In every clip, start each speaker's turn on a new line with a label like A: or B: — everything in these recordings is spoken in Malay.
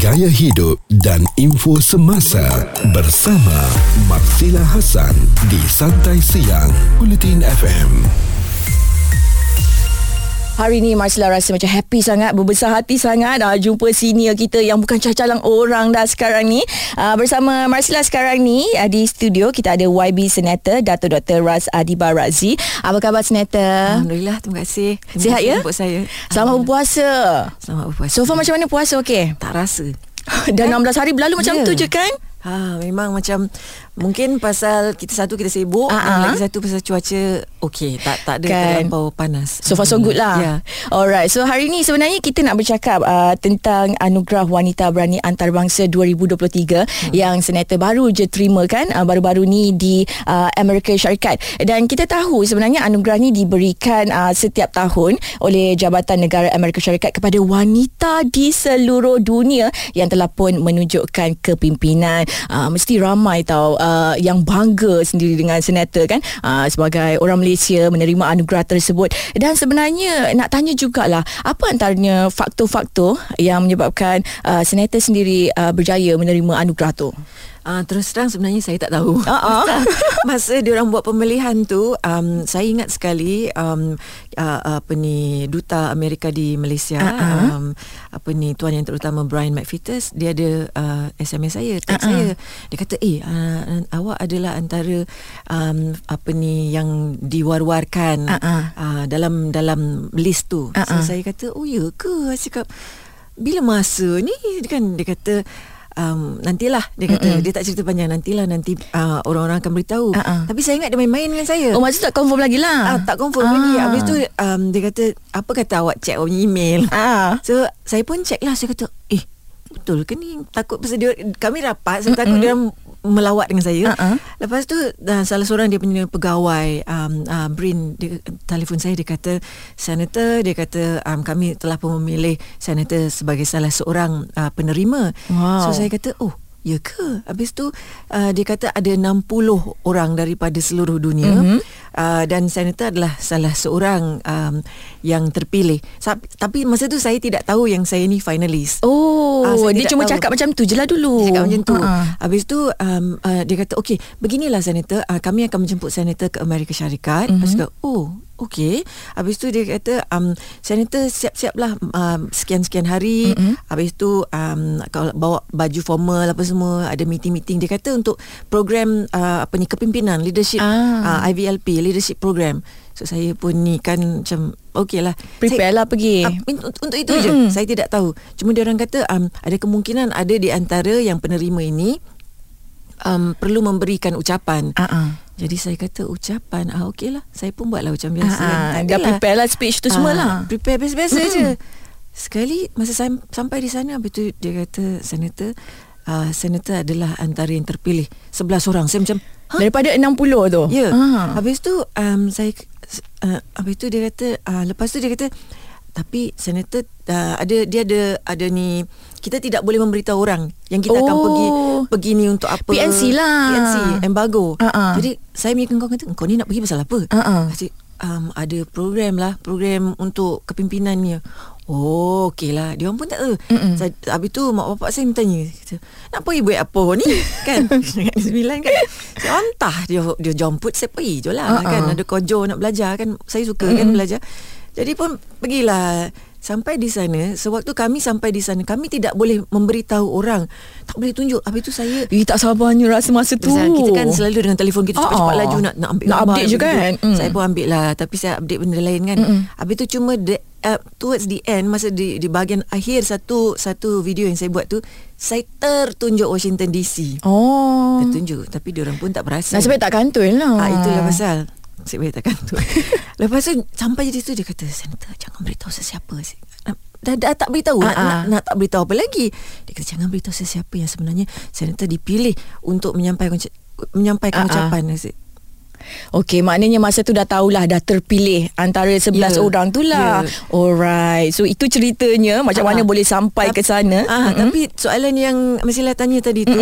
A: gaya hidup dan info semasa bersama Marsila Hasan di Santai Siang Bulletin FM.
B: Hari ni Marsila rasa macam happy sangat Berbesar hati sangat uh, Jumpa senior kita Yang bukan cacalang orang dah sekarang ni uh, Bersama Marsila sekarang ni uh, Di studio Kita ada YB Senator Dato' Dr. Raz Adiba Razi Apa khabar Senator?
C: Alhamdulillah Terima kasih terima
B: Sihat ya?
C: Untuk saya
B: Selamat berpuasa
C: Selamat berpuasa
B: So far macam mana puasa okey?
C: Tak rasa
B: Dah 16 hari berlalu macam
C: Ya.
B: tu je kan?
C: Ha, memang macam mungkin pasal kita satu kita sibuk
B: Ah,
C: dan
B: ah.
C: lagi satu pasal cuaca okey tak tak ada
B: Kan.
C: terlampau panas.
B: So far so good lah
C: Ya.
B: Alright So hari ni sebenarnya Kita nak bercakap uh, Tentang Anugerah Wanita Berani Antarabangsa 2023 hmm. Yang senator baru je terima kan uh, Baru-baru ni Di uh, Amerika Syarikat Dan kita tahu Sebenarnya anugerah ni diberikan uh, Setiap tahun Oleh Jabatan Negara Amerika Syarikat Kepada wanita Di seluruh dunia Yang telah pun Menunjukkan kepimpinan uh, Mesti ramai tau uh, Yang bangga sendiri Dengan senator kan uh, Sebagai orang Malaysia Menerima anugerah tersebut. Dan sebenarnya Nak tanya jugalah Apa antaranya Faktor-faktor Yang menyebabkan uh, Senator sendiri uh, Berjaya menerima anugerah tu
C: Uh, terus terang sebenarnya saya tak tahu.
B: Ah, ah.
C: Masa dia orang buat pemilihan tu, um, saya ingat sekali um, uh, apa ni duta Amerika di Malaysia,
B: ah.
C: um, apa ni tuan yang terutama Brian McFetus, dia ada uh, SMS saya, text
B: ah.
C: saya. Dia kata, "Eh, uh, awak adalah antara um, apa ni yang diwar-warkan
B: ah.
C: uh, dalam dalam list tu."
B: Ah,
C: So saya kata, "Oh ya ke?" Saya cakap, "Bila masa ni?" Kan dia kata Um, nantilah dia kata
B: Mm-mm.
C: dia tak cerita panjang nantilah nanti uh, orang-orang akan beritahu.
B: Ah, ah.
C: tapi saya ingat dia main-main dengan saya.
B: Oh maksud tak confirm lagi lah?
C: Ah, tak confirm
B: Ah.
C: lagi habis tu um, dia kata apa kata awak check awak punya email.
B: Ah.
C: so saya pun check lah. Saya kata eh betul ke ni? Takut pasal dia kami rapat. Saya takut dia orang melawat dengan saya
B: ah.
C: lepas tu uh, salah seorang dia punya pegawai um, uh, Brin dia telefon saya dia kata senator dia kata um, kami telah pun memilih senator sebagai salah seorang uh, penerima
B: Wow.
C: so saya kata oh Ya ke? Habis tu uh, dia kata ada 60 orang daripada seluruh dunia
B: Mhm.
C: mm-hmm. Uh, dan senator adalah salah seorang um, yang terpilih. Sa- tapi masa tu saya tidak tahu yang saya ni finalis.
B: Oh
C: Ah, saya
B: Dia cuma
C: tahu.
B: cakap macam tu je lah dulu
C: Dia cakap macam tu.
B: Ah, ah.
C: Habis tu um, uh, dia kata okey, beginilah senator, uh, kami akan menjemput senator ke Amerika Syarikat. Mm-hmm. Lepas tu oh Okey. Habis tu dia kata um, senator siap-siaplah um, sekian-sekian hari. Mm-hmm. Habis tu um, kalau bawa baju formal apa semua, ada meeting-meeting. Dia kata untuk program uh, apa ni kepimpinan leadership
B: Ah.
C: uh, IVLP leadership program. So saya pun ni kan macam okey lah.
B: Prepare lah pergi
C: Ah, untuk, untuk itu je
B: Mm-mm.
C: saya tidak tahu cuma dia orang kata um, ada kemungkinan ada di antara yang penerima ini um, perlu memberikan ucapan
B: ah.
C: jadi saya kata ucapan ah okey lah saya pun buatlah macam biasa
B: ah.
C: kan.
B: Dah prepare lah speech tu semua
C: Ah,
B: lah
C: prepare biasa-biasa
B: Mm-mm.
C: je sekali masa saya sampai di sana habis tu dia kata senator uh, senator adalah antara yang terpilih 11 orang saya macam ha
B: Daripada 60 tu
C: Ya.
B: Ah.
C: Habis tu um, saya uh, habis tu dia kata uh, lepas tu dia kata tapi senator uh, ada dia ada ada ni kita tidak boleh memberitahu orang yang kita akan
B: Oh.
C: pergi pergi ni untuk apa
B: PNC lah.
C: PNC embargo
B: ah.
C: jadi saya punya kawan kata kau ni nak pergi pasal apa
B: ah.
C: Kasi, um, ada program lah program untuk kepimpinan ni Oh okey lah. Dia orang pun tak tahu
B: Mm-mm.
C: saya, Habis tu mak bapak saya bertanya. Kata, Nak pergi buat apa ni? Kan? Sembilan kan. Saya antah dia dia jemput Saya pergi je lah
B: Uh-uh.
C: kan? Ada kojo nak belajar kan. Saya suka kan belajar. Jadi pun pergilah. Sampai di sana Sewaktu kami sampai di sana Kami tidak boleh memberitahu orang. Tak boleh tunjuk. Habis tu saya
B: Eh tak sabarnya rasa masa tu.
C: Kita kan selalu dengan telefon kita cepat-cepat
B: Ah, ah.
C: laju nak nak ambil
B: Nak
C: gambar
B: update je kan? Mm.
C: Saya pun ambil lah tapi saya update benda lain kan.
B: Mm-mm.
C: Habis tu cuma the, uh, towards the end masa di di bahagian akhir satu satu video yang saya buat tu saya tertunjuk Washington DC.
B: Oh
C: Tertunjuk tapi dia orang pun tak berasa.
B: Nasib baik tak kantoi lah
C: Ah itulah pasal. Nasib baik takkan tu. Lepas tu sampai di situ dia kata senator jangan beritahu sesiapa. Dah, dah tak beritahu nak,
B: Ah, ah.
C: nak, nak tak beritahu apa lagi Dia kata jangan beritahu sesiapa yang sebenarnya Senator dipilih untuk menyampaikan menyampaikan
B: Ah, ah.
C: ucapan
B: Okey, maknanya masa tu dah tahulah dah terpilih antara 11
C: Ya.
B: orang tu lah.
C: Ya.
B: Alright. So itu ceritanya macam
C: Ah.
B: mana boleh sampai ke sana.
C: Ah,
B: Mm-mm.
C: tapi soalan yang Masila tanya tadi tu,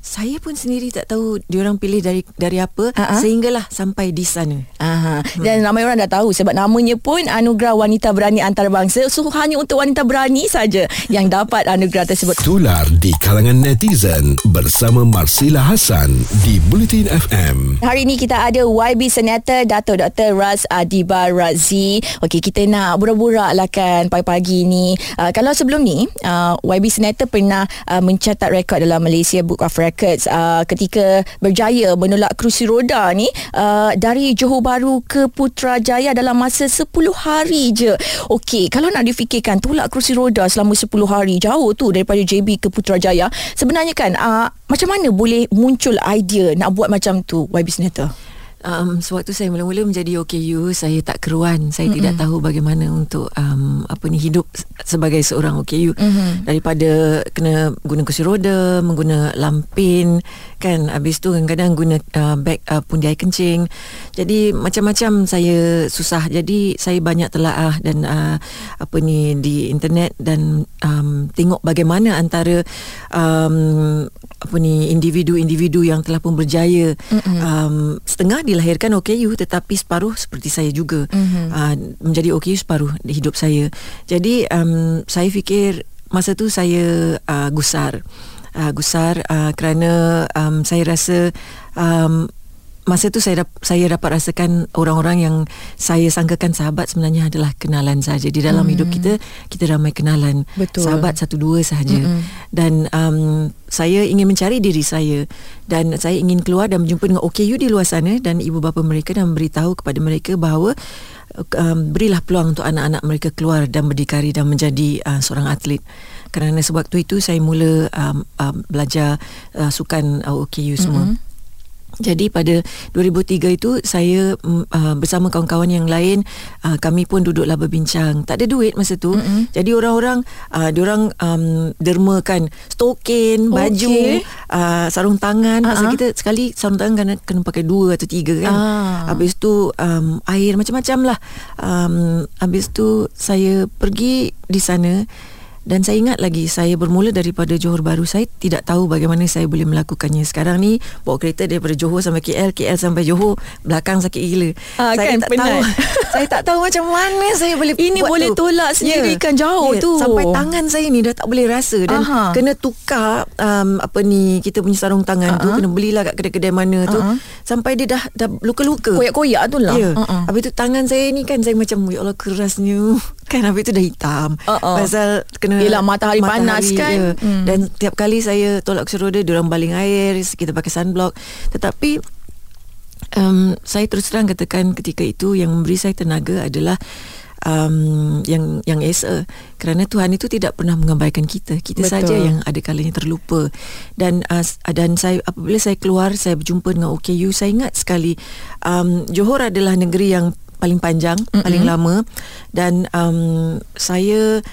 C: saya pun sendiri tak tahu diorang pilih dari dari apa
B: Ha-ha.
C: sehinggalah sampai di sana.
B: Aha. Dan ramai orang dah tahu sebab namanya pun Anugerah Wanita Berani Antarabangsa. So hanya untuk wanita berani saja yang dapat anugerah tersebut.
A: Tular di kalangan netizen bersama Marsila Hasan di Bulletin FM.
B: Hari ini kita ada YB Senator Dato' Dr. Raz Adiba Razi. Okey, kita nak borak-borak lah kan pagi-pagi ni. Uh, kalau sebelum ni, uh, YB Senator pernah uh, mencatat rekod dalam Malaysia Book of Records uh, ketika berjaya menolak kerusi roda ni uh, dari Johor Bahru ke Putrajaya dalam masa 10 hari je. Okey, kalau nak difikirkan tolak kerusi roda selama 10 hari jauh tu daripada JB ke Putrajaya. Sebenarnya kan uh, macam mana boleh muncul idea nak buat macam tu YB Senator?
C: Um, sewaktu saya mula-mula menjadi OKU, saya tak keruan. Saya mm-hmm. tidak tahu bagaimana untuk um, apa ni hidup sebagai seorang OKU. Mm-hmm. Daripada kena guna kursi roda, mengguna lampin, kan. Habis tu kadang-kadang guna uh, beg uh, pundiai kencing. Jadi macam-macam saya susah. Jadi saya banyak telaah dan uh, apa ni di internet dan um, tengok bagaimana antara um, apa ni individu-individu yang telah pun berjaya mm-hmm. um, setengah dilahirkan OKU tetapi separuh seperti saya juga mm-hmm. uh, menjadi OKU separuh di hidup saya. Jadi um, saya fikir masa tu saya uh, gusar. Uh, gusar uh, kerana um, saya rasa um, masa tu saya dap- saya dapat rasakan orang-orang yang saya sangkakan sahabat sebenarnya adalah kenalan saja di dalam hmm. hidup kita kita ramai kenalan
B: Betul.
C: sahabat satu dua sahaja
B: Mm-mm.
C: dan um, saya ingin mencari diri saya dan saya ingin keluar dan berjumpa dengan OKU di luar sana dan ibu bapa mereka dan memberitahu kepada mereka bahawa um, berilah peluang untuk anak-anak mereka keluar dan berdikari dan menjadi uh, seorang atlet kerana sewaktu itu saya mula um, um, belajar uh, sukan uh, OKU semua mm-hmm. Jadi pada 2003 itu saya uh, bersama kawan-kawan yang lain uh, kami pun duduklah berbincang. Tak ada duit masa tu. Mm-hmm. Jadi orang-orang uh, diorang um, dermakan stokin, baju, uh, sarung tangan.
B: Uh-huh.
C: Uh-huh. kita sekali sarung tangan kena, kena pakai dua atau tiga kan.
B: Ah.
C: Habis tu um, air macam-macam lah. Um, habis tu saya pergi di sana dan saya ingat lagi saya bermula daripada Johor Bahru saya tidak tahu bagaimana saya boleh melakukannya sekarang ni bawa kereta daripada Johor sampai KL KL sampai Johor belakang sakit gila
B: Ah,
C: saya
B: kan,
C: tak tahu
B: penat.
C: saya tak tahu macam mana saya boleh
B: Ini
C: buat
B: boleh
C: tu.
B: tolak sendiri kan, jauh tu.
C: sampai tangan saya ni dah tak boleh rasa dan
B: Aha.
C: kena tukar um, apa ni kita punya sarung tangan uh-huh. tu kena belilah kat kedai-kedai mana tu
B: Uh-uh.
C: sampai dia dah dah luka-luka
B: Koyak-koyak tu lah.
C: Ya.
B: Uh-uh.
C: Uh-uh. Habis tu tangan saya ni kan saya macam ya Allah kerasnya. Kan habis tu dah hitam.
B: Uh-uh.
C: Pasal kena
B: Yelah, matahari panas kan.
C: Ya.
B: Hmm.
C: Dan tiap kali saya tolak roda dia orang baling air, kita pakai sunblock. Tetapi um, saya terus terang katakan ketika itu yang memberi saya tenaga adalah um, yang yang Esa kerana Tuhan itu tidak pernah mengabaikan kita kita
B: Betul.
C: saja yang ada kalanya terlupa dan uh, dan saya apabila saya keluar saya berjumpa dengan OKU saya ingat sekali um, Johor adalah negeri yang paling panjang mm-hmm. paling lama dan um, saya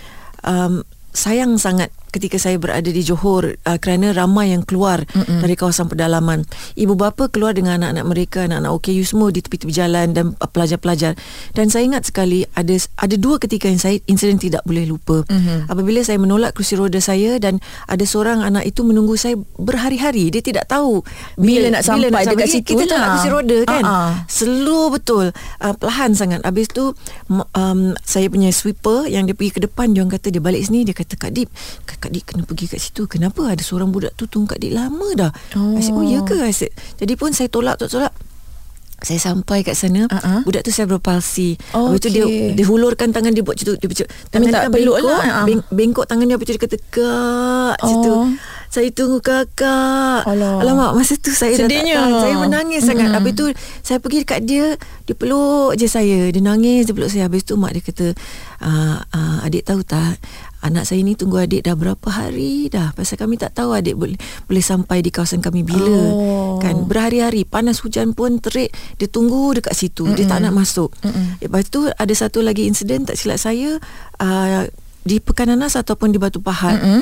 C: um, sayang sangat ketika saya berada di Johor uh, kerana ramai yang keluar Mm-mm. dari kawasan pedalaman. Ibu bapa keluar dengan anak-anak mereka, anak-anak OKU semua di tepi-tepi jalan dan uh, pelajar-pelajar. Dan saya ingat sekali ada ada dua ketika yang saya insiden tidak boleh lupa. Mm-hmm. Apabila saya menolak kerusi roda saya dan ada seorang anak itu menunggu saya berhari-hari. Dia tidak tahu
B: Bila nak sampai dekat
C: Dia-
B: situ
C: Kita tak
B: lah.
C: nak kerusi roda kan.
B: Uh-uh.
C: Slow betul. Uh, perlahan sangat. Habis tu um, saya punya sweeper yang dia pergi ke depan dia orang kata dia balik sini dia kata Kak Dip, Kak, Kak Dip kena pergi kat situ. Kenapa ada seorang budak tu tunggu Kak Dip lama dah.
B: Oh.
C: Oh, oh ya ke? Said, Jadi pun saya tolak tolak tolak. Saya sampai kat sana
B: Uh-uh.
C: Budak tu palsy
B: Oh,
C: Habis tu dia. Dia hulurkan tangan dia buat macam tu Dia macam Tangan
B: minta
C: dia kan
B: peluk
C: bengkok
B: lah,
C: beng, Bengkok tangan dia Macam dia kata Kak
B: Oh.
C: Situ Saya tunggu kakak
B: Alah.
C: Alamak masa tu saya
B: Sedihnya.
C: dah tak tahan Saya menangis mm-hmm. sangat. Habis tu Saya pergi dekat dia Dia peluk je saya Dia nangis Dia peluk saya Habis tu mak dia kata uh, uh, Adik tahu tak Anak saya ni tunggu adik dah berapa hari dah Pasal kami tak tahu adik boleh boleh sampai di kawasan kami bila
B: Oh.
C: Kan berhari-hari panas hujan pun terik Dia tunggu dekat situ Mm-mm. Dia tak nak masuk Mm-mm. Lepas tu ada satu lagi insiden tak silap saya uh, Di Pekananas ataupun di Batu Pahat
B: Mm-mm.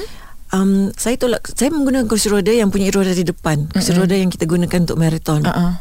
C: um, Saya tolak Saya menggunakan kursi roda yang punya roda di depan Kursi roda yang kita gunakan untuk maraton
B: Uh-uh.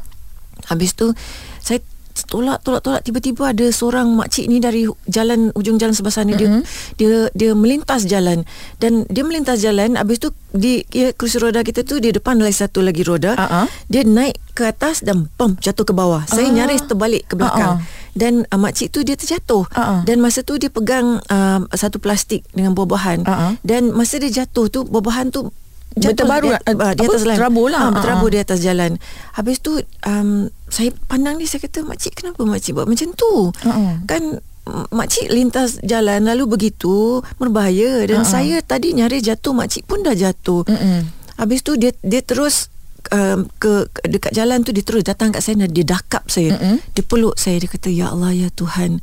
C: Habis tu saya tolak tolak tolak tiba-tiba ada seorang makcik ni dari jalan ujung jalan sebelah sana mm-hmm. dia dia dia melintas jalan dan dia melintas jalan habis tu di ya, kursi roda kita tu di depan lagi satu lagi roda uh-huh. dia naik ke atas dan pom jatuh ke bawah saya uh-huh. nyaris terbalik ke belakang uh-huh. dan uh, makcik tu dia terjatuh uh-huh. dan masa tu dia pegang uh, satu plastik dengan buah-buahan uh-huh. dan masa dia jatuh tu buah-buahan tu
B: jatuh baru
C: di, uh, di atas jalan.
B: Terabur lah.
C: Ha, terabur di atas jalan. Habis tu um, saya pandang dia saya kata makcik kenapa makcik buat macam tu? Uh-huh. Kan makcik lintas jalan lalu begitu berbahaya dan uh-huh. saya tadi nyari jatuh makcik pun dah jatuh. Uh-huh. Habis tu dia dia terus um, ke, ke dekat jalan tu dia terus datang kat saya dan dia dakap saya. Uh-huh. Dia peluk saya dia kata ya Allah ya Tuhan.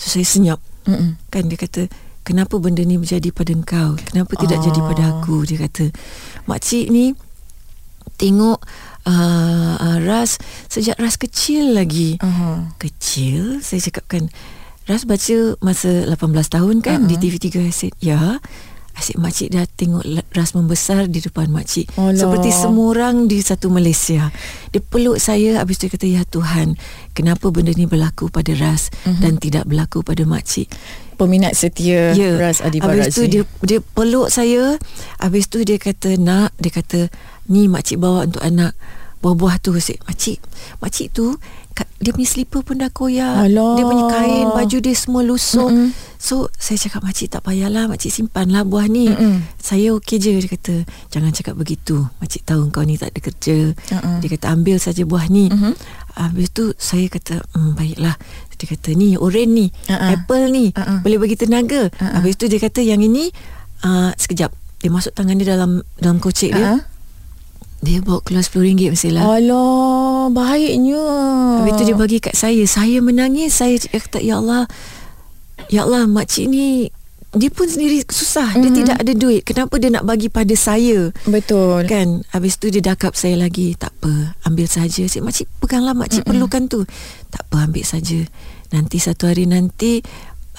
C: So, saya senyap. Uh-huh. Kan dia kata kenapa benda ni berjadi pada engkau? Kenapa tidak uh. jadi pada aku? Dia kata makcik ni tengok uh, uh, ras sejak ras kecil lagi. Uh-huh. Kecil saya cakapkan ras baca masa 18 tahun kan uh-huh. di TV3 asyik ya. Asyik makcik dah tengok ras membesar di depan makcik. Alah. Seperti semua orang di satu Malaysia. Dia peluk saya habis tu kata ya Tuhan, kenapa benda ni berlaku pada ras uh-huh. dan tidak berlaku pada makcik?
B: peminat setia yeah. Ras Adiba
C: Habis tu dia, dia peluk saya Habis tu dia kata Nak Dia kata Ni makcik bawa untuk anak Buah-buah tu Cik, Makcik Makcik tu Dia punya slipper pun dah koyak Alah. Dia punya kain Baju dia semua lusuh Mm-mm. So saya cakap Makcik tak payahlah Makcik simpanlah buah ni Mm-mm. Saya okey je Dia kata Jangan cakap begitu Makcik tahu kau ni tak ada kerja Mm-mm. Dia kata ambil saja buah ni mm-hmm. Habis tu saya kata mm, Baiklah dia kata ni oren ni uh-uh. apple ni uh-uh. boleh bagi tenaga uh-uh. habis tu dia kata yang ini uh, sekejap dia masuk tangan dia dalam dalam kocek uh-uh. dia dia bawa keluar RM10 mestilah
B: Alah Baiknya
C: Habis tu dia bagi kat saya Saya menangis Saya kata Ya Allah Ya Allah makcik ni dia pun sendiri susah mm-hmm. dia mhm. tidak ada duit. Kenapa dia nak bagi pada saya?
B: Betul.
C: Kan? Habis tu dia dakap saya lagi tak apa ambil saja. Cik makcik peganglah makcik mm-hmm. perlukan tu. Tak apa ambil saja. Nanti satu hari nanti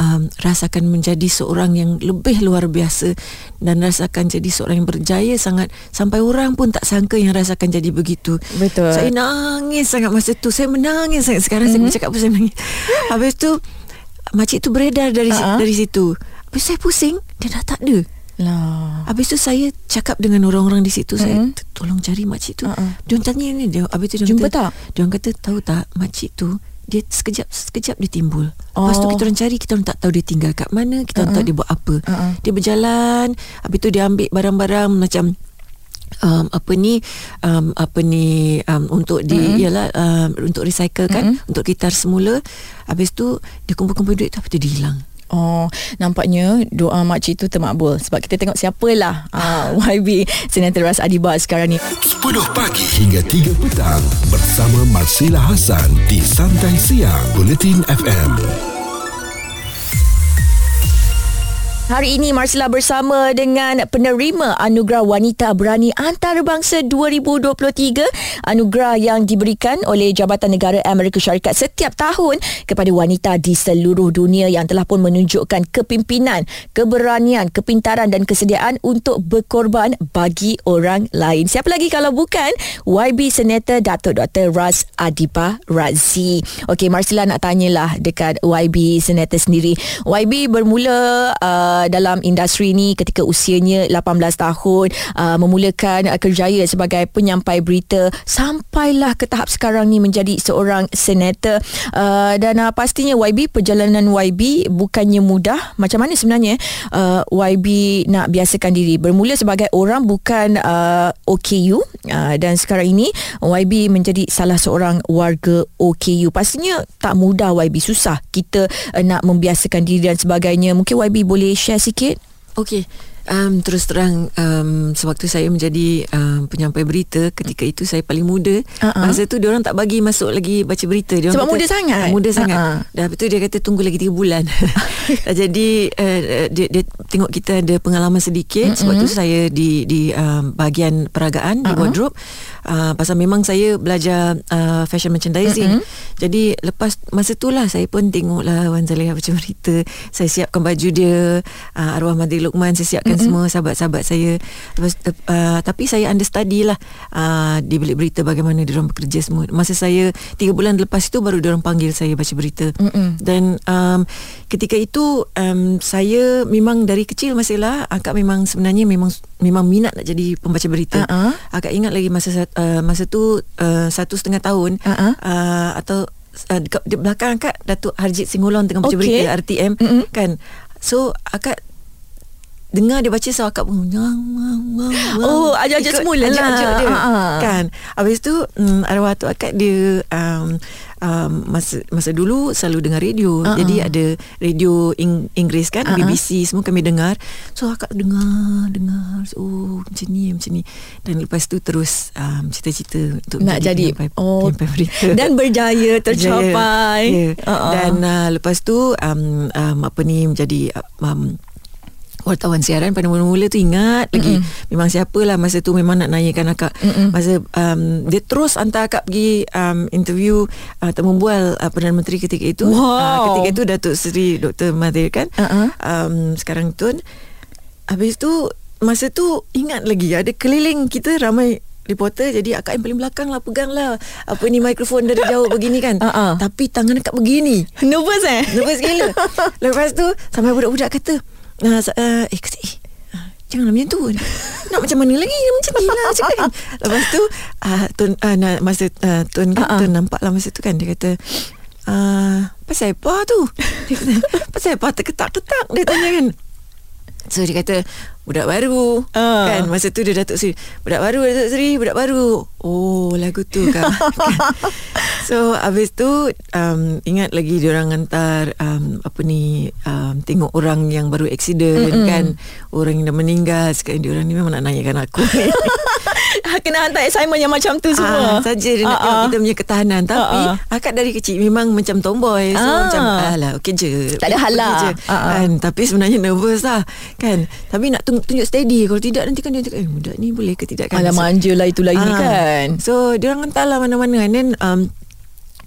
C: um, rasakan menjadi seorang yang lebih luar biasa dan rasakan jadi seorang yang berjaya sangat sampai orang pun tak sangka yang rasakan jadi begitu
B: betul
C: saya nangis sangat masa tu saya menangis sangat sekarang mm-hmm. saya bercakap apa saya menangis habis tu makcik tu beredar dari uh-huh. dari situ Habis saya pusing Dia dah tak ada lah. Habis tu saya cakap dengan orang-orang di situ mm-hmm. Saya tolong cari makcik tu uh-uh. Dia tanya ni dia, Habis tu dia
B: Jumpa
C: kata,
B: tak?
C: Dia kata tahu tak makcik tu dia sekejap sekejap dia timbul. Oh. Lepas tu oh. kita orang cari kita orang tak tahu dia tinggal kat mana, kita orang uh-uh. tak dia buat apa. Uh-uh. Dia berjalan, habis tu dia ambil barang-barang macam um, apa ni um, apa ni um, untuk di mm-hmm. ialah um, untuk recycle kan, mm-hmm. untuk kitar semula. Habis tu dia kumpul-kumpul duit tu habis tu dia hilang.
B: Oh, nampaknya doa makcik tu termakbul sebab kita tengok siapalah uh, ah, YB Senator Ras Adiba sekarang ni.
A: 10 pagi hingga 3 petang bersama Marsila Hasan di Santai Siang Bulletin FM.
B: Hari ini Marsila bersama dengan penerima Anugerah Wanita Berani Antarabangsa 2023 anugerah yang diberikan oleh Jabatan Negara Amerika Syarikat setiap tahun kepada wanita di seluruh dunia yang telah pun menunjukkan kepimpinan, keberanian, kepintaran dan kesediaan untuk berkorban bagi orang lain. Siapa lagi kalau bukan YB Senator Datuk Dr. Raz Adiba Razi. Okey Marsila nak tanyalah dekat YB Senator sendiri. YB bermula uh, Uh, dalam industri ini ketika usianya 18 tahun uh, memulakan uh, kerjaya sebagai penyampai berita sampailah ke tahap sekarang ni menjadi seorang senator. Uh, dan uh, pastinya YB perjalanan YB bukannya mudah. Macam mana sebenarnya uh, YB nak biasakan diri? Bermula sebagai orang bukan uh, OKU uh, dan sekarang ini YB menjadi salah seorang warga OKU pastinya tak mudah YB susah kita uh, nak membiasakan diri dan sebagainya. Mungkin YB boleh share share sikit?
C: Okey. Um, terus terang um, sewaktu saya menjadi um, penyampai berita ketika itu saya paling muda uh-uh. masa tu dia orang tak bagi masuk lagi baca berita
B: dia sebab kata, muda sangat
C: muda sangat uh-uh. dah betul dia kata tunggu lagi 3 bulan jadi uh, dia, dia tengok kita ada pengalaman sedikit uh-uh. sebab tu saya di di um, bahagian peragaan uh-uh. di wardrobe uh, pasal memang saya belajar uh, fashion merchandising uh-uh. jadi lepas masa tu lah saya pun tengoklah Wan Zaliha baca berita saya siapkan baju dia uh, arwah Madri Luqman saya siapkan semua sahabat-sahabat saya Lepas, uh, tapi saya understudy lah uh, di bilik berita bagaimana dia orang bekerja semua masa saya tiga bulan lepas itu baru dia orang panggil saya baca berita Mm-mm. dan um, ketika itu um, saya memang dari kecil masalah akak memang sebenarnya memang memang minat nak jadi pembaca berita uh-uh. akak ingat lagi masa uh, masa tu uh, satu setengah tahun uh-uh. uh, atau uh, di, belakang akak Datuk Harjit Singolon tengah baca okay. berita RTM mm-hmm. kan so akak dengar dia baca so akak pun
B: oh ajak-ajak semula lah ajak dia
C: uh-huh. kan habis tu um, arwah tu akak dia um, um, masa masa dulu selalu dengar radio uh-huh. jadi ada radio Ing- Inggeris kan uh-huh. BBC semua kami dengar so akak dengar dengar oh macam ni macam ni dan lepas tu terus um, cita-cita untuk
B: nak jadi penyampai, oh dan berjaya tercapai
C: berjaya. Yeah. Uh-huh. dan uh, lepas tu um, um, apa ni menjadi um, wartawan siaran pada mula-mula tu ingat Mm-mm. lagi memang siapalah masa tu memang nak naikkan akak Mm-mm. masa um, dia terus hantar akak pergi um, interview uh, temu bual uh, Perdana Menteri ketika itu
B: wow. uh,
C: ketika itu Datuk Seri Dr. Mahathir kan uh-huh. um, sekarang tu habis tu masa tu ingat lagi ada keliling kita ramai reporter jadi akak yang paling belakang lah pegang lah apa ni mikrofon dari jauh begini kan uh-uh. tapi tangan akak begini
B: nervous eh
C: nervous gila lepas tu sampai budak-budak kata uh, uh, eh kata eh Jangan macam tu. Nak macam mana lagi? Macam ni lah cakap kan. Lepas tu uh, Tun, uh, Masa uh, Tun uh-uh. Tun nampak lah masa tu kan. Dia kata uh, Pasal apa tu. Dia kata Pasal apa terketak-ketak Dia tanya kan So dia kata Budak baru uh. Kan Masa tu dia Datuk Seri Budak baru Datuk Seri Budak baru Oh lagu tu kan. So habis tu um, Ingat lagi orang hantar um, Apa ni um, Tengok orang yang baru accident Mm-mm. kan Orang yang dah meninggal Sekarang orang ni memang nak naikkan aku
B: Kena hantar assignment yang macam tu semua
C: ah, Saja dia nak uh-uh. tengok kita punya ketahanan Tapi uh-uh. akak dari kecil Memang macam tomboy So uh. macam Alah okey je
B: Tak ada hal lah
C: uh-uh. kan? Tapi sebenarnya nervous lah Kan Tapi nak tunjuk, tunjuk steady Kalau tidak nanti kan dia Eh budak ni boleh ke tidak kan
B: Alah manja lah itulah uh. ini kan
C: So dia orang hantar lah mana-mana And then um,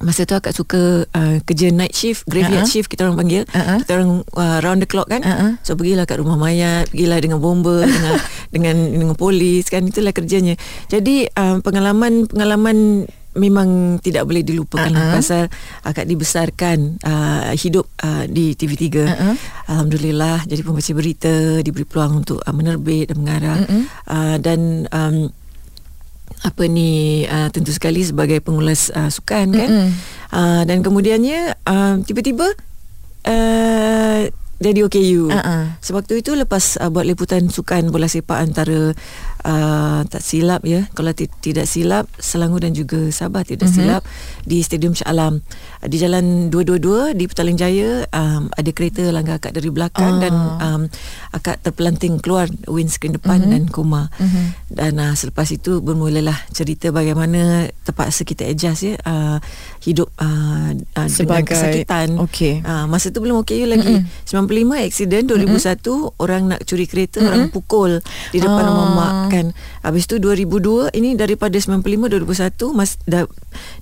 C: Masa tu akak suka uh, kerja night shift, graveyard uh-huh. shift kita orang panggil. Uh-huh. Kita orang uh, round the clock kan. Uh-huh. So pergilah kat rumah mayat, pergilah dengan bomba dengan dengan dengan polis kan itulah kerjanya. Jadi uh, pengalaman pengalaman memang tidak boleh dilupakan uh-huh. pasal akak dibesarkan uh, hidup uh, di TV3. Uh-huh. Alhamdulillah jadi pembaca berita, diberi peluang untuk uh, menerbit dan mengarah. Uh-huh. Uh, dan um, apa ni uh, tentu sekali sebagai pengulas uh, sukan kan? Uh, dan kemudiannya uh, tiba-tiba uh, jadi OKU uh-uh. sebab tu itu lepas uh, buat liputan sukan bola sepak antara uh, tak silap ya kalau t- tidak silap Selangor dan juga Sabah tidak uh-huh. silap di Stadium Shah Alam di jalan 222 di Petaling Jaya um, ada kereta langgar akak dari belakang uh. dan um, akak terpelanting keluar windscreen depan uh-huh. dan koma uh-huh. dan uh, selepas itu bermulalah cerita bagaimana terpaksa kita adjust ya uh, hidup uh, uh,
B: Sebagai,
C: dengan kesakitan
B: okay.
C: uh, masa tu belum OKU lagi uh-huh. 95 accident 2001 uh-huh. orang nak curi kereta uh-huh. orang pukul di depan uh. rumah mak kan habis tu 2002 ini daripada 95 2001 mas dah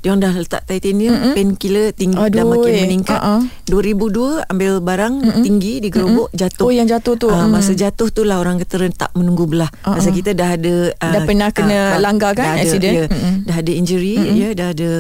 C: dia orang dah letak titanium mm-hmm. painkiller tinggi Aduh, dah makin meningkat uh-uh. 2002 ambil barang mm-hmm. tinggi di gerobok mm-hmm. jatuh
B: oh yang jatuh tu
C: uh, masa jatuh tu lah orang kata tak menunggu belah uh-uh. masa kita dah ada
B: uh, dah pernah kena uh, langgar kan dah accident
C: ada, ya, mm-hmm. dah ada injury mm-hmm. ya dah ada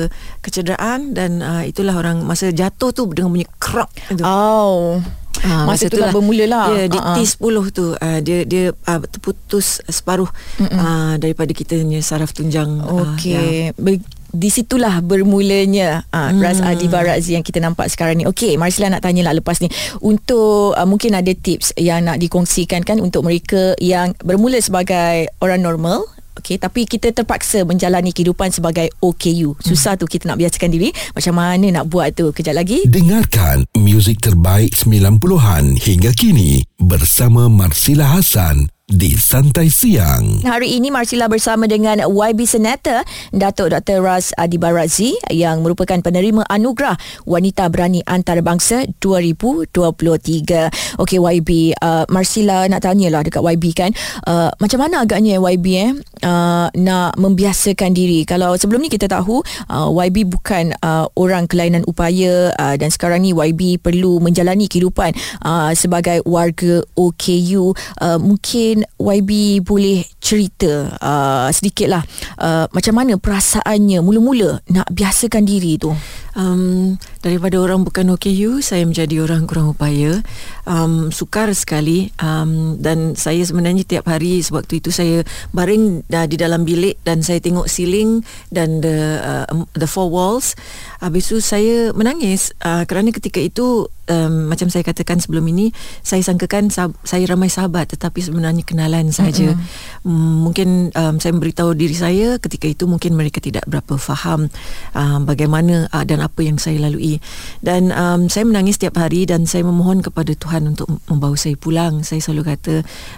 C: kecederaan dan uh, itulah orang masa jatuh tu dengan bunyi krok
B: oh Ha, masa, masa tu lah bermula lah
C: ya, di uh-uh. T10 tu uh, dia dia uh, terputus separuh uh, daripada kita punya saraf tunjang
B: okey uh, di situlah bermulanya uh, hmm. Raz Adiba Razi yang kita nampak sekarang ni. Okey, Marsila nak tanya lah lepas ni. Untuk uh, mungkin ada tips yang nak dikongsikan kan untuk mereka yang bermula sebagai orang normal Okay, tapi kita terpaksa menjalani kehidupan sebagai OKU. Susah hmm. tu kita nak biasakan diri. Macam mana nak buat tu? Kejap lagi.
A: Dengarkan muzik terbaik 90-an hingga kini bersama Marsila Hasan di Santai Siang.
B: Hari ini Marsila bersama dengan YB Senator Datuk Dr. Raz Adibarazi yang merupakan penerima anugerah Wanita Berani Antarabangsa 2023. Okey YB, uh, Marsila nak tanyalah dekat YB kan, uh, macam mana agaknya YB eh uh, nak membiasakan diri. Kalau sebelum ni kita tahu uh, YB bukan uh, orang kelainan upaya uh, dan sekarang ni YB perlu menjalani kehidupan uh, sebagai warga OKU. Uh, mungkin YB boleh cerita uh, sedikitlah uh, macam mana perasaannya mula-mula nak biasakan diri tu.
C: Um, daripada orang bukan OKU, saya menjadi orang kurang upaya. Um, sukar sekali um, dan saya sebenarnya tiap hari sewaktu itu saya baring uh, di dalam bilik dan saya tengok ceiling dan the uh, the four walls. Habis itu saya menangis uh, kerana ketika itu um, macam saya katakan sebelum ini saya sangkakan sah- saya ramai sahabat tetapi sebenarnya kenalan saja. Mm-hmm. Um, mungkin um, saya memberitahu diri saya ketika itu mungkin mereka tidak berapa faham um, bagaimana uh, dan apa yang saya lalui. Dan um, saya menangis setiap hari dan saya memohon kepada Tuhan untuk membawa saya pulang. Saya selalu kata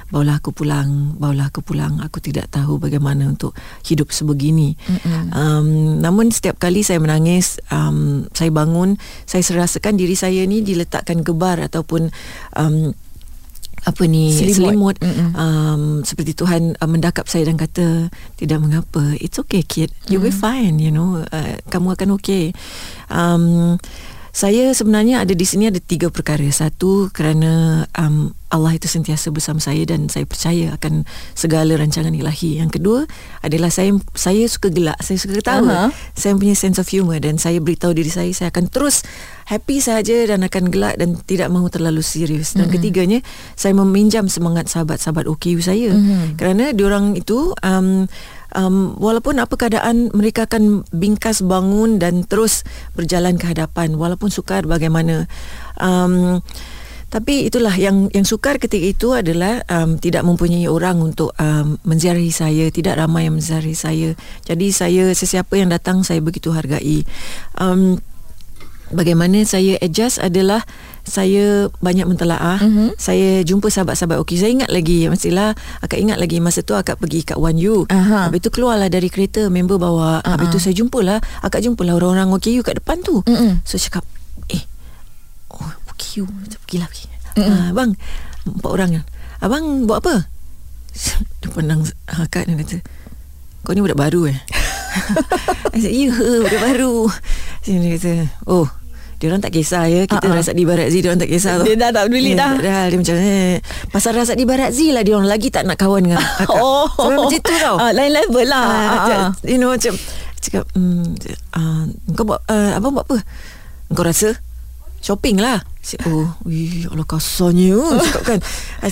C: bawalah aku pulang bawalah aku pulang. Aku tidak tahu bagaimana untuk hidup sebegini. Um, namun setiap kali saya menangis um, saya bangun saya serasakan diri saya ni diletakkan gebar ataupun um, apa ni
B: Selimut.
C: selimut, um, seperti Tuhan uh, mendakap saya dan kata tidak mengapa it's okay kid you will be fine you know uh, kamu akan okay um, saya sebenarnya ada di sini ada tiga perkara. Satu kerana um, Allah itu sentiasa bersama saya dan saya percaya akan segala rancangan ilahi. Yang kedua adalah saya saya suka gelak, saya suka ketawa.
B: Aha.
C: Saya punya sense of humor dan saya beritahu diri saya saya akan terus happy saja dan akan gelak dan tidak mahu terlalu serius. Dan mm-hmm. ketiganya saya meminjam semangat sahabat-sahabat OKU saya. Mm-hmm. Kerana diorang itu um, um, walaupun apa keadaan mereka akan bingkas bangun dan terus berjalan ke hadapan walaupun sukar bagaimana um, tapi itulah yang yang sukar ketika itu adalah um, tidak mempunyai orang untuk um, menziarahi saya tidak ramai yang menziarahi saya jadi saya sesiapa yang datang saya begitu hargai um, bagaimana saya adjust adalah saya banyak mentelaah. Mm-hmm. Saya jumpa sahabat-sahabat okey. Saya ingat lagi mestilah akak ingat lagi masa tu akak pergi kat One U.
B: Aha.
C: Habis tu keluarlah dari kereta member bawa. Uh-huh. Habis tu saya jumpalah akak jumpalah orang-orang OKU kat depan tu.
B: Mm-mm.
C: So cakap eh oh OKU pergilah pergi. Uh, bang empat orang kan. Abang buat apa? Dia pandang akak dan kata kau ni budak baru eh. I said, ya budak baru. Dia kata, oh dia orang tak kisah ya kita uh-huh.
B: Ah,
C: rasa di Barat Z dia orang tak kisah tu.
B: Dia dah tak peduli dah.
C: Tak dah dia macam eh pasal rasa di Barat Z lah dia orang lagi tak nak kawan dengan akak.
B: Oh.
C: Sampai macam tu tau.
B: Ah, lain level lah.
C: Ah,
B: Ah,
C: macam,
B: ah.
C: you know macam cakap hmm, uh, kau buat uh, abang buat apa? Kau rasa shopping lah. Cakap, oh, wih, Allah kasarnya cakap kan.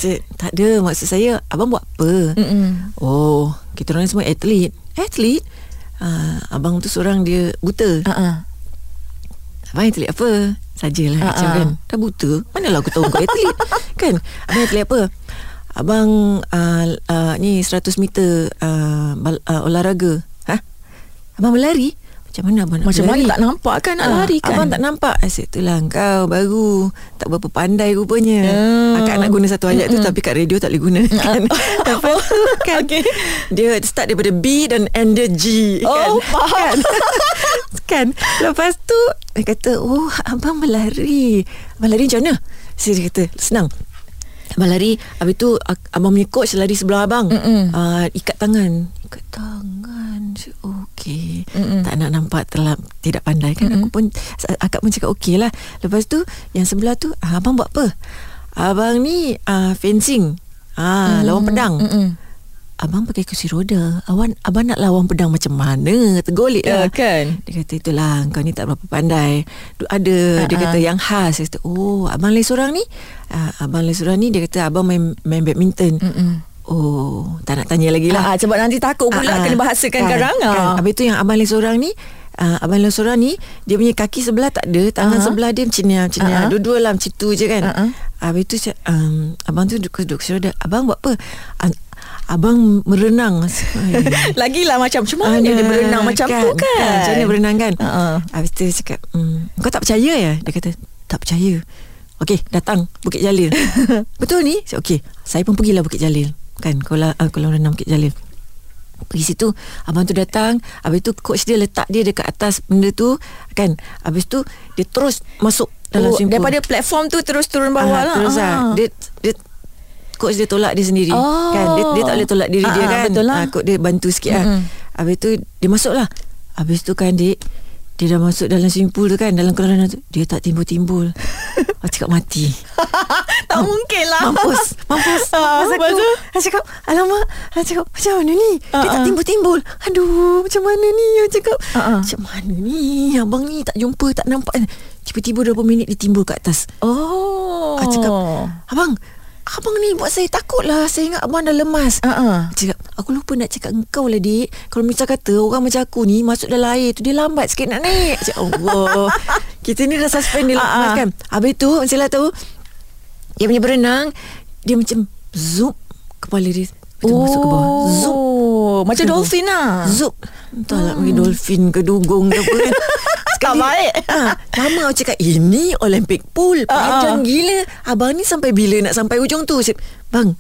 C: Said, tak ada maksud saya abang buat apa?
B: Mm-mm.
C: Oh, kita orang semua atlet. Atlet? Uh, abang tu seorang dia buta.
B: Ah.
C: Abang atlet apa? Sajalah
B: Ah,
C: macam
B: ah.
C: kan. Dah buta. Manalah aku tahu kau atlet. kan? Abang atlet apa? Abang uh, uh, ni 100 meter uh, bal- uh, olahraga. Ha? Abang berlari? Macam mana abang nak
B: Macam
C: berlari?
B: mana tak nampak kan nak
C: Ah,
B: lari kan?
C: Abang tak nampak. Asyik itulah Kau baru. Tak berapa pandai rupanya.
B: Ya.
C: Akak nak guna satu ayat tu Tapi kat radio tak boleh guna kan? Lepas tu kan
B: Okey.
C: Dia start daripada B Dan end dia G
B: Oh,
C: kan?
B: faham.
C: kan? Lepas tu Dia kata Oh abang berlari. Abang lari macam mana? Saya kata Senang. Abang lari. Habis tu Abang punya coach lari sebelah abang. Uh, Ikat tangan Ikat tangan Okey. Tak nak nampak terlalu Tidak pandai kan Aku pun Akak pun cakap okey lah. Lepas tu Yang sebelah tu ah, Abang buat apa? Abang ni uh, Fencing. Ah, Lawan pedang.
B: Mm-mm.
C: Abang pakai kursi roda. Awan, Abang nak lawan pedang macam mana? Tergolek
B: Ya
C: lah.
B: kan?
C: Dia kata itulah Kau ni tak berapa pandai. Ada Dia
B: Ha-ha.
C: kata yang khas. Saya kata Oh abang lain seorang ni? Uh, Abang lain seorang ni Dia kata abang main, main badminton.
B: Mm-mm.
C: Oh Tak nak tanya lagi lah
B: Ah, sebab nanti takut pula
C: Ah, ah.
B: kena bahasakan
C: kan,
B: karang.
C: kan.
B: ah.
C: Habis tu yang abang lain seorang ni uh, Abang lain seorang ni Dia punya kaki sebelah tak ada Tangan
B: Ah.
C: sebelah dia macam ni Macam ni
B: ah.
C: Dua-dua lah macam tu je kan
B: ah.
C: Habis tu um, Abang tu duduk, duduk kursi roda Abang buat apa An- Abang merenang.
B: Lagilah macam Macam mana dia berenang macam tu kan?
C: Macam mana berenang kan
B: Ha-ha.
C: Habis tu dia cakap mm, Kau tak percaya ya Dia kata Tak percaya Okey datang Bukit Jalil Betul ni Okey Saya pun pergilah Bukit Jalil Kan Kolam, uh, kolam renang Bukit Jalil Pergi situ Abang tu datang Habis tu coach dia letak dia Dekat atas benda tu Kan Habis tu Dia terus masuk dalam
B: Oh,
C: swimming
B: daripada platform tu terus turun bawah
C: Ah,
B: lah.
C: Terus lah
B: Ah.
C: Dia, dia coach dia tolak dia sendiri
B: Oh.
C: kan dia, dia tak boleh tolak diri
B: Ah,
C: dia
B: ah,
C: kan
B: betul lah.
C: Ah, coach dia bantu sikit lah
B: Mm-mm.
C: habis tu dia masuk lah habis tu kan dik dia dah masuk dalam swimming pool tu kan dalam kolam renang tu. Dia tak timbul-timbul. Aku cakap mati.
B: Tak mungkin lah.
C: Mampus Mampus.
B: Ah,
C: Mampus
B: lepas
C: aku
B: tu?
C: Aku cakap Alamak. Aku cakap Macam mana ni? Dia
B: Ah,
C: tak
B: ah.
C: timbul-timbul. Aduh Macam mana ni? Aku cakap
B: Ah, ah.
C: Macam mana ni? Abang ni tak jumpa Tak nampak. Tiba-tiba berapa minit Dia timbul kat atas.
B: Oh.
C: Aku cakap Abang Abang ni buat saya takut lah. Saya ingat abang dah lemas. Aku cakap Aku lupa nak cakap engkau lah dik. Kalau misal kata Orang macam aku ni Masuk dalam air tu Dia lambat sikit nak naik. Cakap Allah. Kita ni dah suspend dia lemas kan. Habis tu Masih tahu Dia punya berenang Dia macam Zup Kepala dia. Betul masuk ke bawah. Zup.
B: Oh Macam dolphin lah.
C: Zup. Entahlah hmm. dolphin ke dugong ke apa
B: Tak baik.
C: ha, Lama aku cakap Ini Olympic pool
B: Ah,
C: Panjang gila. Abang ni sampai bila Nak sampai ujung tu? Bang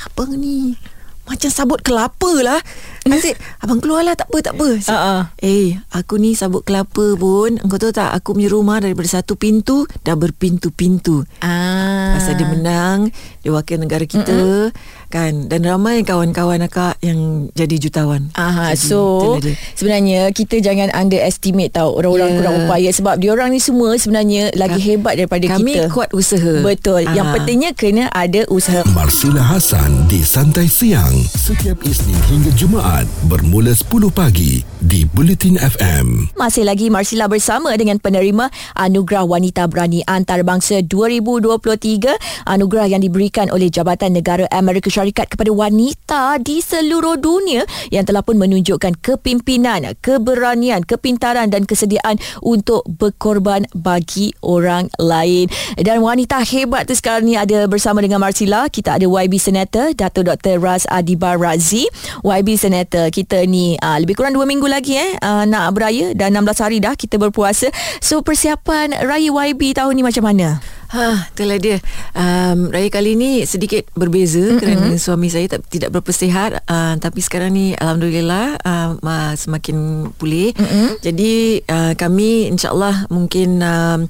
C: Abang ni Macam sabut kelapa lah Asyik Abang keluar lah Tak apa tak apa Cik,
B: Ah, ah.
C: Eh aku ni sabut kelapa pun Engkau tahu tak Aku punya rumah Daripada satu pintu Dah berpintu-pintu
B: Ah.
C: Pasal dia menang Dia wakil negara kita Kan Dan ramai kawan-kawan akak Yang jadi jutawan
B: Aha,
C: Jadi,
B: so
C: dia.
B: sebenarnya kita jangan underestimate tau orang-orang
C: Ya.
B: kurang upaya sebab diorang ni semua sebenarnya lagi
C: Ka-
B: hebat daripada
C: Kami
B: kita.
C: kuat usaha
B: Betul. Yang
C: Ah.
B: pentingnya kena ada usaha.
A: Marsila Hasan di Santai Siang setiap Isnin hingga Jumaat bermula 10 pagi di Bulletin FM.
B: Masih lagi Marsila bersama dengan penerima Anugerah Wanita Berani Antarabangsa 2023 anugerah yang diberikan oleh Jabatan Negara Amerika Syarikat kepada wanita di seluruh dunia yang telah pun menunjukkan kepimpinan, keberanian, kepintaran dan kesediaan untuk berkorban bagi orang lain. Dan wanita hebat tu sekarang ni ada bersama dengan Marsila. Kita ada YB Senator Dato Dr. Raz Adibar Razi. YB Senator kita ni uh, lebih kurang 2 minggu lagi eh uh, nak beraya dan 16 hari dah kita berpuasa. So persiapan raya YB tahun ni macam mana?
C: Ha, itulah dia. Um, raya kali ni sedikit berbeza mm-hmm. kerana suami saya tak, tidak berapa sihat. Uh, tapi sekarang ni Alhamdulillah uh, uh, semakin pulih. Mm-hmm. Jadi uh, kami insyaAllah mungkin uh,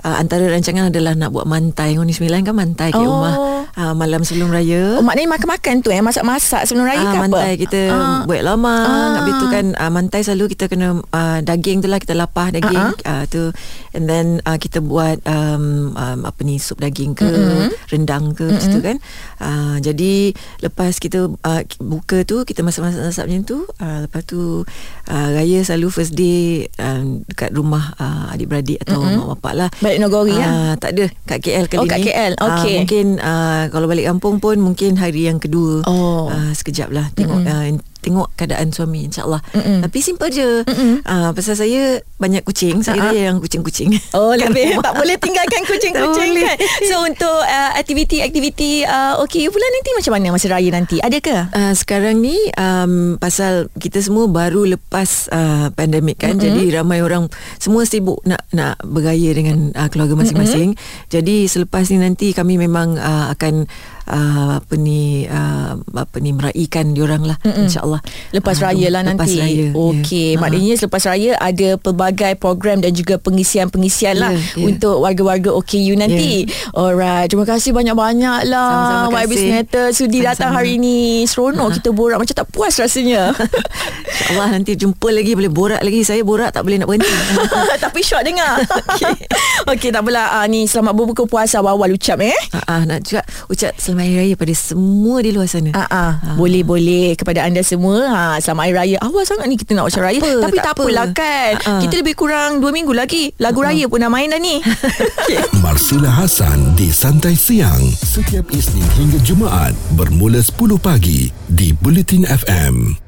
C: uh, antara rancangan adalah nak buat mantai. Ngoni Sembilan kan mantai kat
B: Oh.
C: rumah uh, malam sebelum raya.
B: Oh, maknanya makan-makan tu eh masak-masak sebelum raya
C: Ah,
B: ke apa?
C: mantai kita
B: Ah.
C: uh, buat lamang
B: Ah.
C: uh, habis tu kan uh, mantai selalu kita kena uh, daging tu lah kita lapah daging
B: Ah,
C: uh, tu and then uh, kita buat um, um, apa ni sup daging ke
B: Mm-mm.
C: rendang ke macam tu kan uh, jadi lepas kita uh, buka tu kita masak-masak macam tu uh, lepas tu uh, raya selalu first day um, dekat rumah uh, adik-beradik atau
B: Mm-mm.
C: mak bapak lah
B: Balik Nogori ya?
C: Ah, tak ada kat KL kali
B: Oh, kat
C: ni.
B: KL.
C: Ah,
B: Okey.
C: mungkin uh, kalau balik kampung pun mungkin hari yang kedua.
B: Oh.
C: Ah, sekejap lah tengok uh, tengok keadaan suami insyaallah.
B: Mm-mm.
C: Tapi simple je. Uh, pasal saya banyak kucing, saya raya yang kucing-kucing.
B: Oh
C: Kat
B: lebih
C: rumah.
B: tak boleh tinggalkan kucing-kucing kan. So untuk uh, aktiviti-aktiviti uh, okey bulan nanti macam mana masa raya nanti? Ada ke?
C: Uh, sekarang ni um, pasal kita semua baru lepas uh, pandemik kan mm-hmm. jadi ramai orang semua sibuk nak nak bergaya dengan uh, keluarga masing-masing mm-hmm. jadi selepas ni nanti kami memang uh, akan uh, apa ni uh, apa ni meraihkan diorang lah insyaallah
B: Lepas
C: Ah,
B: raya lah
C: lepas
B: nanti.
C: raya
B: Okey,
C: ya.
B: maknanya selepas raya ada pelbagai program dan juga pengisian-pengisian lah
C: Ya, ya.
B: untuk warga-warga OKU nanti. Alright, terima kasih banyak-banyak lah YB. Senator sudi datang
C: Sama-sama.
B: hari ni. Seronok kita borak macam tak puas rasanya.
C: InsyaAllah nanti jumpa lagi Boleh borak lagi Saya borak tak boleh nak berhenti
B: Tapi syok dengar. Okey. Okey, tak apalah. Ah, ni selamat berbuka puasa awal-awal ucap eh.
C: Ah, ah, nak juga ucap selamat hari raya pada semua di luar sana.
B: Ah, ah. Boleh boleh kepada anda semua. Ha selamat hari raya. Awal sangat ni kita nak ucap raya.
C: apa,
B: Tapi
C: tak
B: tak,
C: apa.
B: apalah kan.
C: Ah, ah.
B: Kita lebih kurang 2 minggu lagi. Lagu raya pun dah main dah ni. Okey.
A: Marsila Hasan di Santai Siang setiap Isnin hingga Jumaat bermula 10 pagi di Bulletin FM.